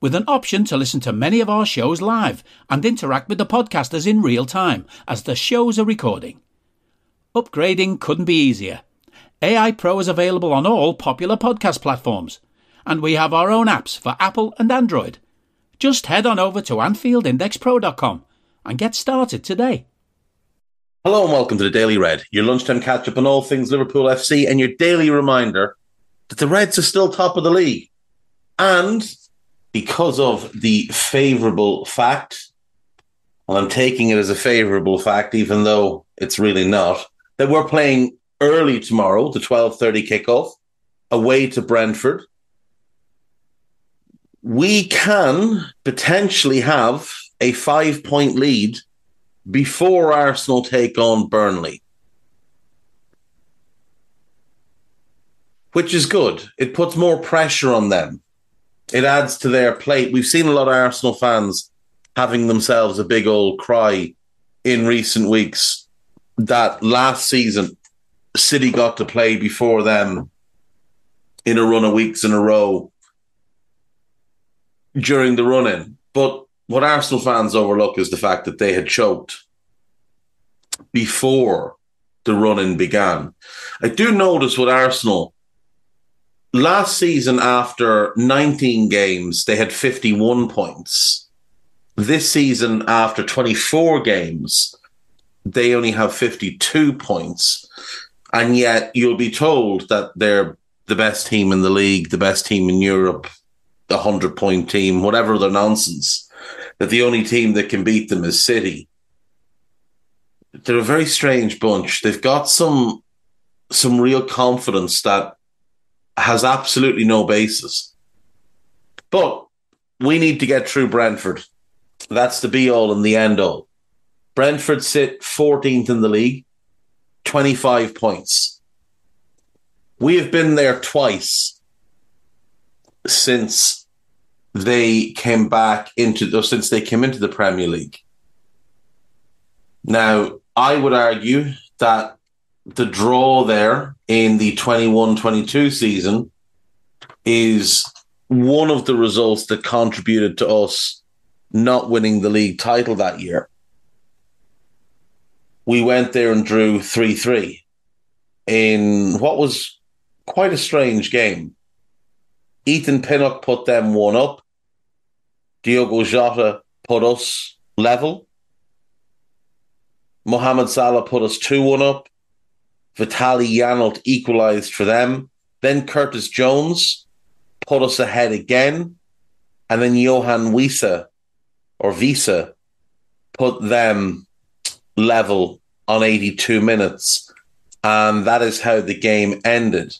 with an option to listen to many of our shows live and interact with the podcasters in real time as the shows are recording. Upgrading couldn't be easier. AI Pro is available on all popular podcast platforms, and we have our own apps for Apple and Android. Just head on over to AnfieldIndexPro.com and get started today. Hello and welcome to the Daily Red, your lunchtime catch up on all things Liverpool FC and your daily reminder that the Reds are still top of the league. And because of the favourable fact, and I'm taking it as a favourable fact, even though it's really not, that we're playing early tomorrow, the 12:30 kickoff, away to Brentford. We can potentially have a five point lead before Arsenal take on Burnley. Which is good. It puts more pressure on them. It adds to their plate. We've seen a lot of Arsenal fans having themselves a big old cry in recent weeks that last season City got to play before them in a run of weeks in a row during the run in. But what Arsenal fans overlook is the fact that they had choked before the run in began. I do notice with Arsenal, last season after 19 games, they had 51 points. This season, after 24 games, they only have 52 points. And yet you'll be told that they're the best team in the league, the best team in Europe, the 100 point team, whatever other nonsense, that the only team that can beat them is City. They're a very strange bunch. They've got some some real confidence that has absolutely no basis. But we need to get through Brentford. That's the be all and the end all. Brentford sit 14th in the league, 25 points. We have been there twice since they came back into, or since they came into the Premier League. Now, I would argue that the draw there in the 21 22 season is one of the results that contributed to us not winning the league title that year. We went there and drew 3 3 in what was quite a strange game. Ethan Pinnock put them one up. Diogo Jota put us level. Mohamed Salah put us 2 1 up. Vitaly Janelt equalised for them. Then Curtis Jones put us ahead again. And then Johan Wissa or Visa put them level on 82 minutes. And that is how the game ended.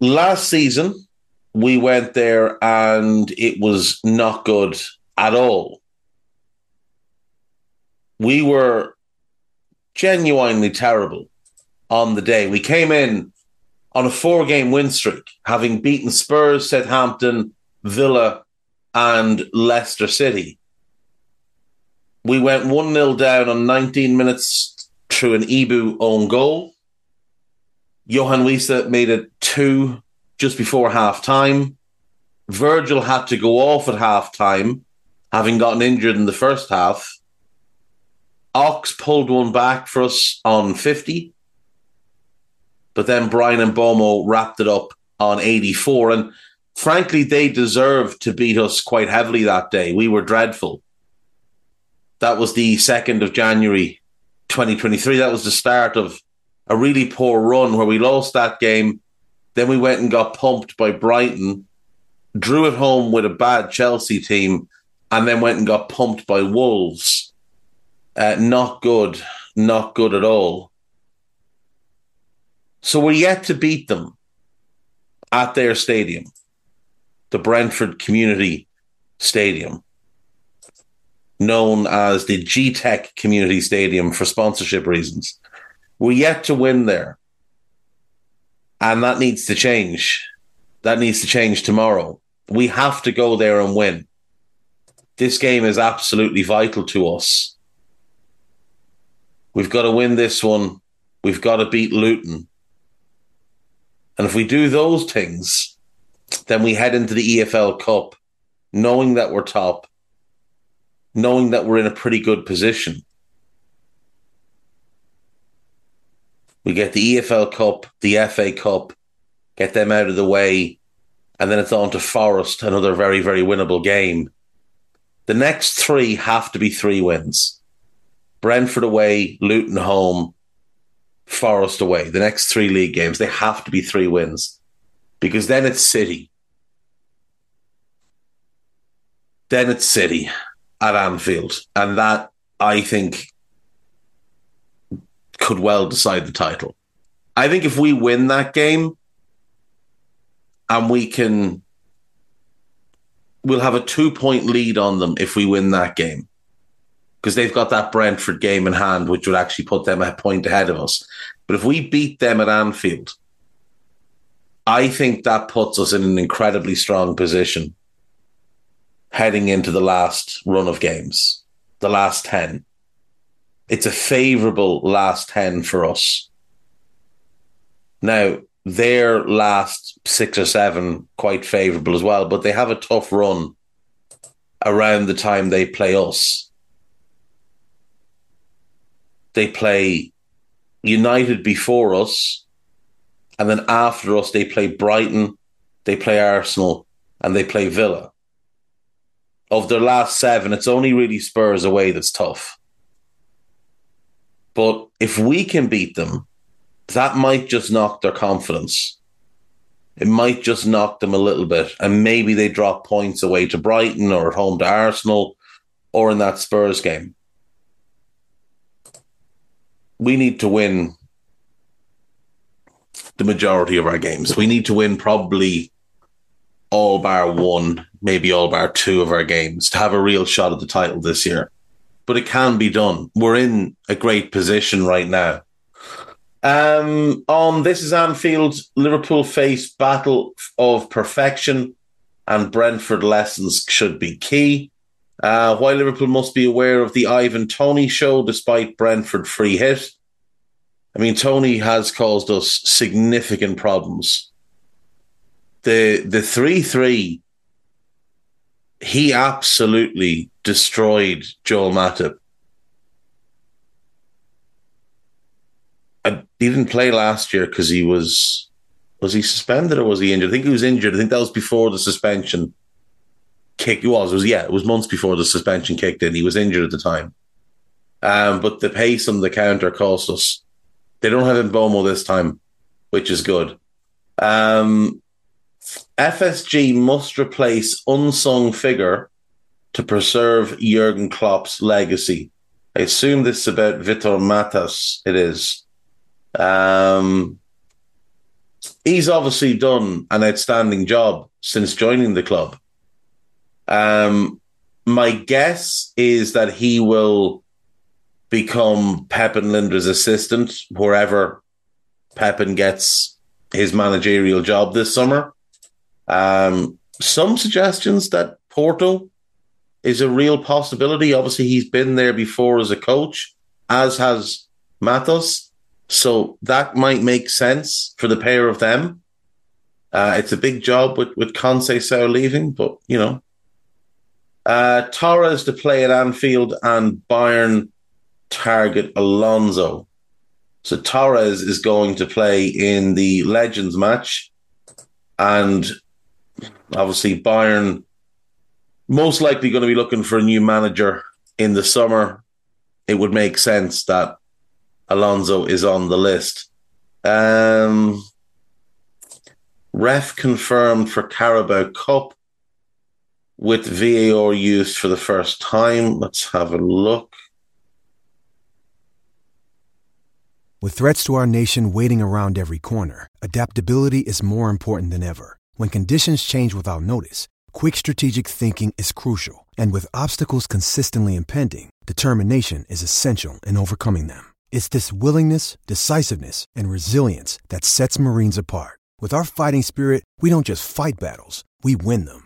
Last season, we went there and it was not good at all. We were genuinely terrible on the day. We came in on a four game win streak, having beaten Spurs, Southampton, Villa, and Leicester City. We went 1 0 down on 19 minutes through an Ibou own goal. Johan Wissa made it two just before half time. Virgil had to go off at half time, having gotten injured in the first half. Ox pulled one back for us on 50. But then Bryan Mbeumo wrapped it up on 84. And frankly, they deserved to beat us quite heavily that day. We were dreadful. That was the 2nd of January 2023. That was the start of a really poor run where we lost that game. Then we went and got pumped by Brighton, drew at home with a bad Chelsea team, and then went and got pumped by Wolves. Uh, not good, not good at all. So we're yet to beat them at their stadium, the Brentford Community Stadium known as the Gtech Community Stadium for sponsorship reasons. We're yet to win there. And that needs to change. That needs to change tomorrow. We have to go there and win. This game is absolutely vital to us. We've got to win this one. We've got to beat Luton. And if we do those things, then we head into the EFL Cup knowing that we're top knowing that we're in a pretty good position. We get the EFL Cup, the FA Cup, get them out of the way, and then it's on to Forest, another very, very winnable game. The next three have to be three wins Brentford away, Luton home, Forest away. The next three league games, they have to be three wins because then it's City. Then it's City at Anfield, and that I think could well decide the title. I think if we win that game and we can we'll have a two point lead on them if we win that game. Because they've got that Brentford game in hand, which would actually put them a point ahead of us. But if we beat them at Anfield, I think that puts us in an incredibly strong position heading into the last run of games, the last 10. It's a favourable last 10 for us. Now, their last six or seven quite favourable as well, but they have a tough run around the time they play us. They play United before us, and then after us, they play Brighton, they play Arsenal, and they play Villa of their last seven, it's only really Spurs away that's tough. But if we can beat them, that might just knock their confidence. It might just knock them a little bit. And maybe they drop points away to Brighton or at home to Arsenal or in that Spurs game. We need to win the majority of our games. We need to win probably all bar one, maybe all bar two of our games to have a real shot at the title this year. But it can be done. We're in a great position right now. Um, on this is Anfield, Liverpool face battle of perfection, and Brentford lessons should be key. Uh, while Liverpool must be aware of the Ivan Toney show, despite Brentford free hit. I mean, Toney has caused us significant problems the the three three, he absolutely destroyed Joel Matip. I, he didn't play last year because he was was he suspended or was he injured? I think he was injured. I think that was before the suspension kick. He was. It was yeah. It was months before the suspension kicked in. He was injured at the time. Um, but the pace and the counter cost us. They don't have Mbeumo this time, which is good. Um, FSG must replace unsung figure to preserve Jurgen Klopp's legacy. I assume this is about Vitor Matos. It is. Um, he's obviously done an outstanding job since joining the club. Um, my guess is that he will become Pepijn Lijnders' assistant wherever Pepijn gets his managerial job this summer. Um, some suggestions that Porto is a real possibility. Obviously, he's been there before as a coach, as has Matos. So that might make sense for the pair of them. Uh, it's a big job with, with Conceição leaving, but, you know. Uh, Torres to play at Anfield and Bayern target Alonso. So Torres is going to play in the Legends match. And obviously, Bayern most likely going to be looking for a new manager in the summer. It would make sense that Alonso is on the list. Um, ref confirmed for Carabao Cup with VAR used for the first time. Let's have a look. With threats to our nation waiting around every corner, adaptability is more important than ever. When conditions change without notice, quick strategic thinking is crucial. And with obstacles consistently impending, determination is essential in overcoming them. It's this willingness, decisiveness, and resilience that sets Marines apart. With our fighting spirit, we don't just fight battles, we win them.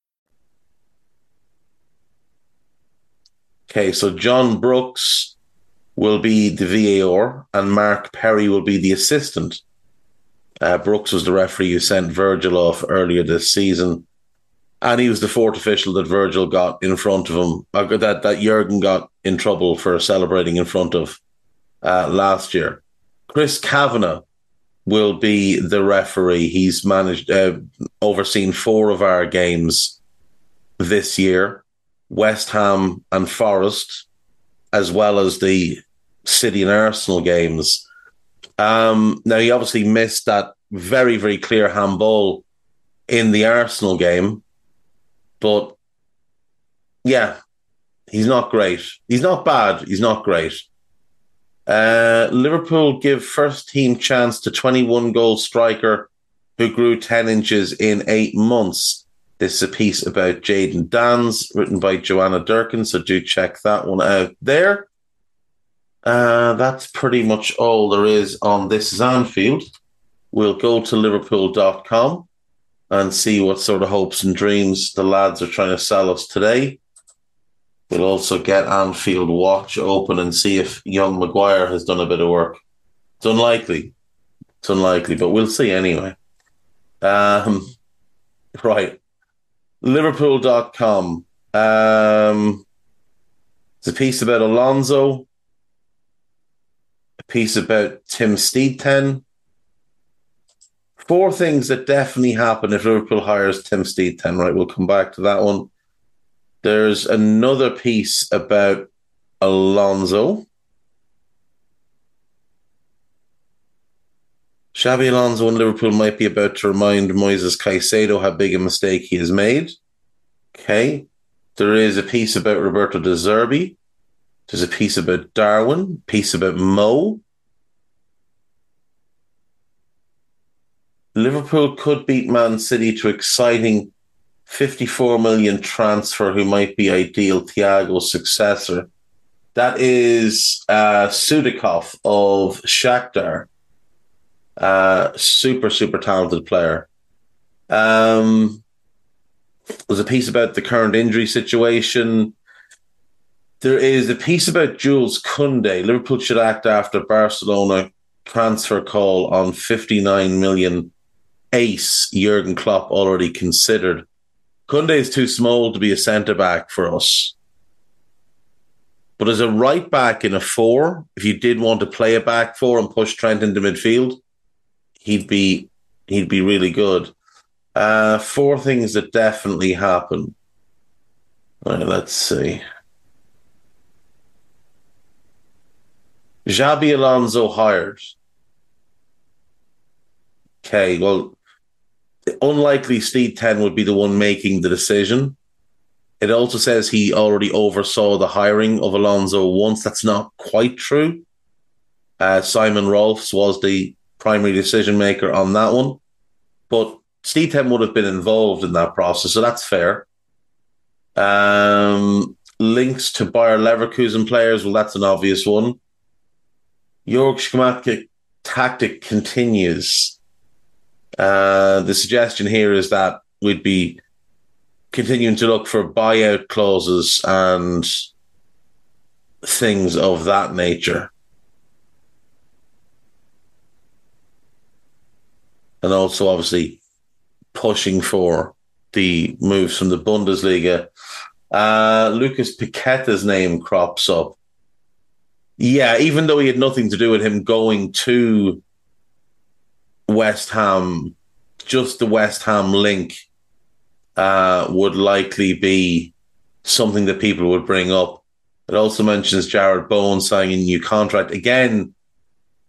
Okay, so John Brooks will be the VAR and Mark Perry will be the assistant. Uh, Brooks was the referee who sent Virgil off earlier this season. And he was the fourth official that Virgil got in front of him, uh, that, that Jurgen got in trouble for celebrating in front of uh, last year. Chris Kavanagh will be the referee. He's managed, uh, overseen four of our games this year. West Ham and Forest, as well as the City and Arsenal games. Um, now, he obviously missed that very, very clear handball in the Arsenal game, but yeah, he's not great. He's not bad. He's not great. Uh, Liverpool give first team chance to 21 goal striker who grew 10 inches in eight months. This is a piece about Jayden Danns, written by Joanna Durkin, so do check that one out there. Uh, that's pretty much all there is on this is Anfield. We'll go to liverpool.com and see what sort of hopes and dreams the lads are trying to sell us today. We'll also get Anfield Watch open and see if young Maguire has done a bit of work. It's unlikely. It's unlikely, but we'll see anyway. Um, right. Liverpool.com. Um, it's a piece about Alonso, a piece about Tim Steidten. Four things that definitely happen if Liverpool hires Tim Steidten. Right, we'll come back to that one. There's another piece about Alonso. Xabi Alonso and Liverpool might be about to remind Moises Caicedo how big a mistake he has made. Okay. There is a piece about Roberto De Zerbi. There's a piece about Darwin, piece about Mo. Liverpool could beat Man City to exciting 54 million transfer who might be ideal Thiago's successor. That is uh, Sudakov of Shakhtar. Uh, super, super talented player. Um, there's a piece about the current injury situation. There is a piece about Jules Koundé. Liverpool should act after Barcelona transfer call on 59 million ace Jurgen Klopp already considered. Kunde is too small to be a centre back for us. But as a right back in a four, if you did want to play a back four and push Trent into midfield, he'd be he'd be really good. Uh, four things that definitely happen. Let's see. Xabi Alonso hired. Okay, well, unlikely Steidten would be the one making the decision. It also says he already oversaw the hiring of Alonso once. That's not quite true. Uh, Simon Rolfes was the primary decision maker on that one. But Steidten would have been involved in that process, so that's fair. Um, links to Bayer Leverkusen players, well, that's an obvious one. Jörg Schmadtke tactic continues. Uh, the suggestion here is that we'd be continuing to look for buyout clauses and things of that nature. And also, obviously, pushing for the moves from the Bundesliga. Uh, Lucas Paqueta's name crops up. Yeah, even though he had nothing to do with him going to West Ham, just the West Ham link uh, would likely be something that people would bring up. It also mentions Jarrod Bowen signing a new contract. Again,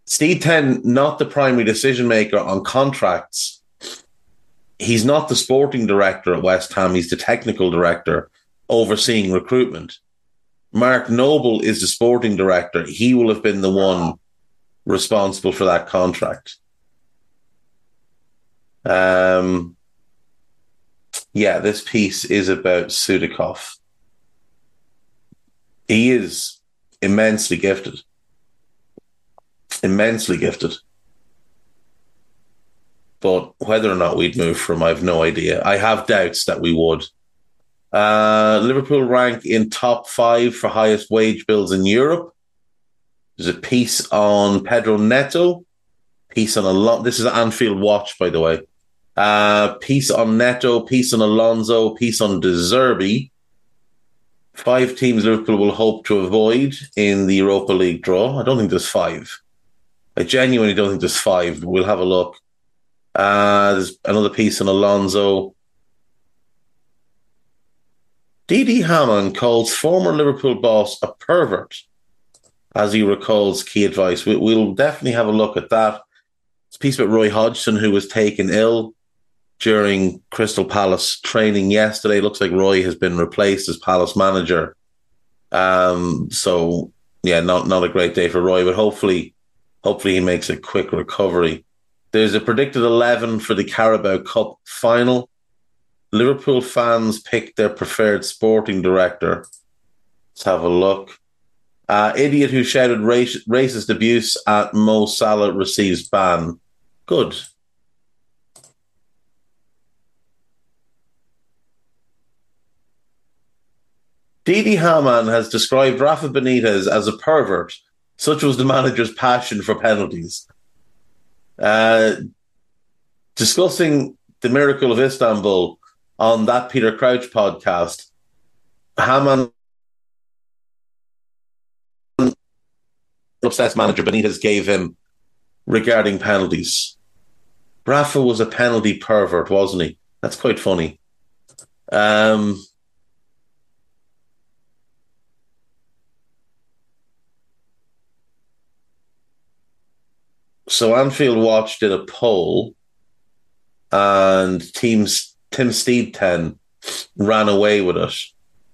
Steidten, not the primary decision maker on contracts. He's not the sporting director at West Ham, he's the technical director overseeing recruitment. Mark Noble is the sporting director. He will have been the one responsible for that contract. Um, yeah, this piece is about Sudakov. He is immensely gifted. Immensely gifted. But whether or not we'd move from, I have no idea. I have doubts that we would. Uh, Liverpool rank in top five for highest wage bills in Europe. There's a piece on Pedro Neto. Piece on a lot. This is Anfield Watch, by the way. Uh, piece on Neto, piece on Alonso, piece on De Zerbi. Five teams Liverpool will hope to avoid in the Europa League draw. I don't think there's five. I genuinely don't think there's five. We'll have a look. Uh, there's another piece on Alonso. Didi Hamann calls former Liverpool boss a pervert as he recalls key advice. We, will definitely have a look at that. It's a piece about Roy Hodgson, who was taken ill during Crystal Palace training yesterday. Looks like Roy has been replaced as Palace manager. Um, so yeah, not not a great day for Roy, but hopefully, hopefully he makes a quick recovery. There's a predicted eleven for the Carabao Cup final. Liverpool fans picked their preferred sporting director. Let's have a look. Uh, idiot who shouted racist abuse at Mo Salah receives ban. Good. Didi Hamann has described Rafa Benitez as a pervert. Such was the manager's passion for penalties. Uh, discussing the miracle of Istanbul on that Peter Crouch podcast, Hamann obsessed manager Benitez gave him regarding penalties. Rafa was a penalty pervert, wasn't he? That's quite funny. Um, so Anfield Watch did a poll, and teams Tim Steidten ran away with it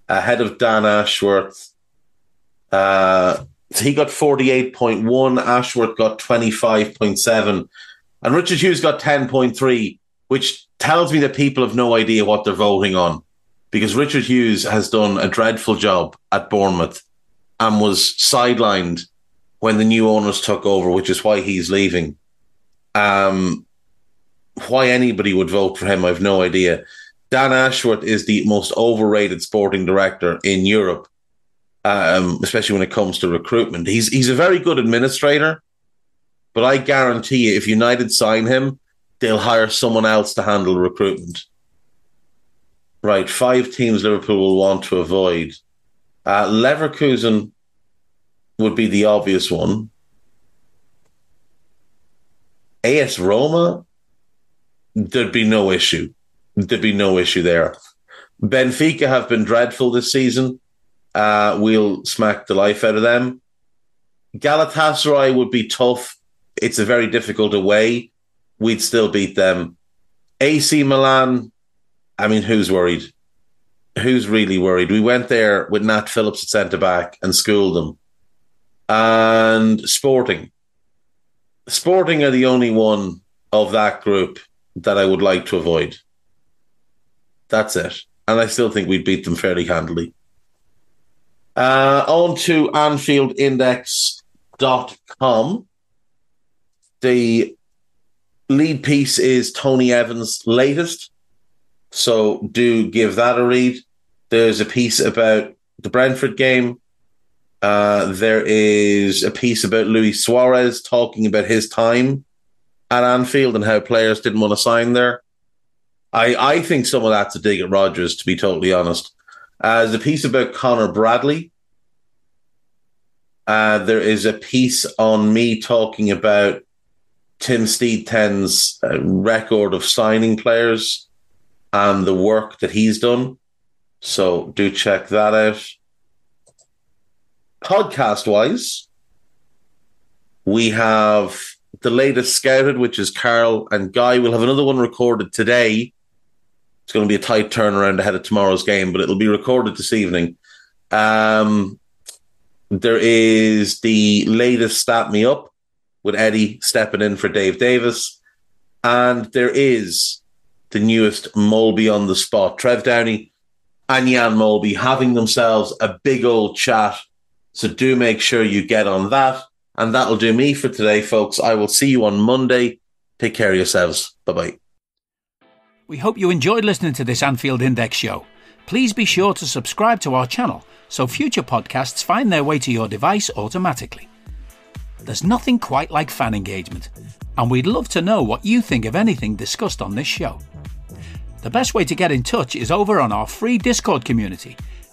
ahead of Dan Ashworth. Uh, he got 48.1, Ashworth got 25.7, and Richard Hughes got 10.3, which tells me that people have no idea what they're voting on because Richard Hughes has done a dreadful job at Bournemouth and was sidelined when the new owners took over, which is why he's leaving. Um, why anybody would vote for him, I've no idea. Dan Ashworth is the most overrated sporting director in Europe, um, especially when it comes to recruitment. He's he's a very good administrator, but I guarantee you, if United sign him, they'll hire someone else to handle recruitment. Right, five teams Liverpool will want to avoid. Uh, Leverkusen would be the obvious one. AS Roma, there'd be no issue. There'd be no issue there. Benfica have been dreadful this season. Uh, we'll smack the life out of them. Galatasaray would be tough. It's a very difficult away. We'd still beat them. AC Milan, I mean, who's worried? Who's really worried? We went there with Nat Phillips at centre back and schooled them. And Sporting. Sporting are the only one of that group that I would like to avoid. That's it. And I still think we'd beat them fairly handily. Uh, on to AnfieldIndex.com. The lead piece is Tony Evans' latest. So do give that a read. There's a piece about the Brentford game. Uh, there is a piece about Luis Suarez talking about his time at Anfield and how players didn't want to sign there. I, I think some of that's a dig at Rodgers, to be totally honest. Uh, there's a piece about Connor Bradley. Uh, there is a piece on me talking about Tim Steidten's uh, record of signing players and the work that he's done. So do check that out. Podcast wise, we have the latest scouted, which is Carl and Guy. We'll have another one recorded today. It's going to be a tight turnaround ahead of tomorrow's game, but it'll be recorded this evening. Um, there is the latest Stat Me Up with Eddie stepping in for Dave Davis. And there is the newest Molby on the spot. Trev Downey and Jan Molby having themselves a big old chat. So do make sure you get on that. And that'll do me for today, folks. I will see you on Monday. Take care of yourselves. Bye bye. We hope you enjoyed listening to this Anfield Index show. Please be sure to subscribe to our channel so future podcasts find their way to your device automatically. There's nothing quite like fan engagement, and we'd love to know what you think of anything discussed on this show. The best way to get in touch is over on our free Discord community,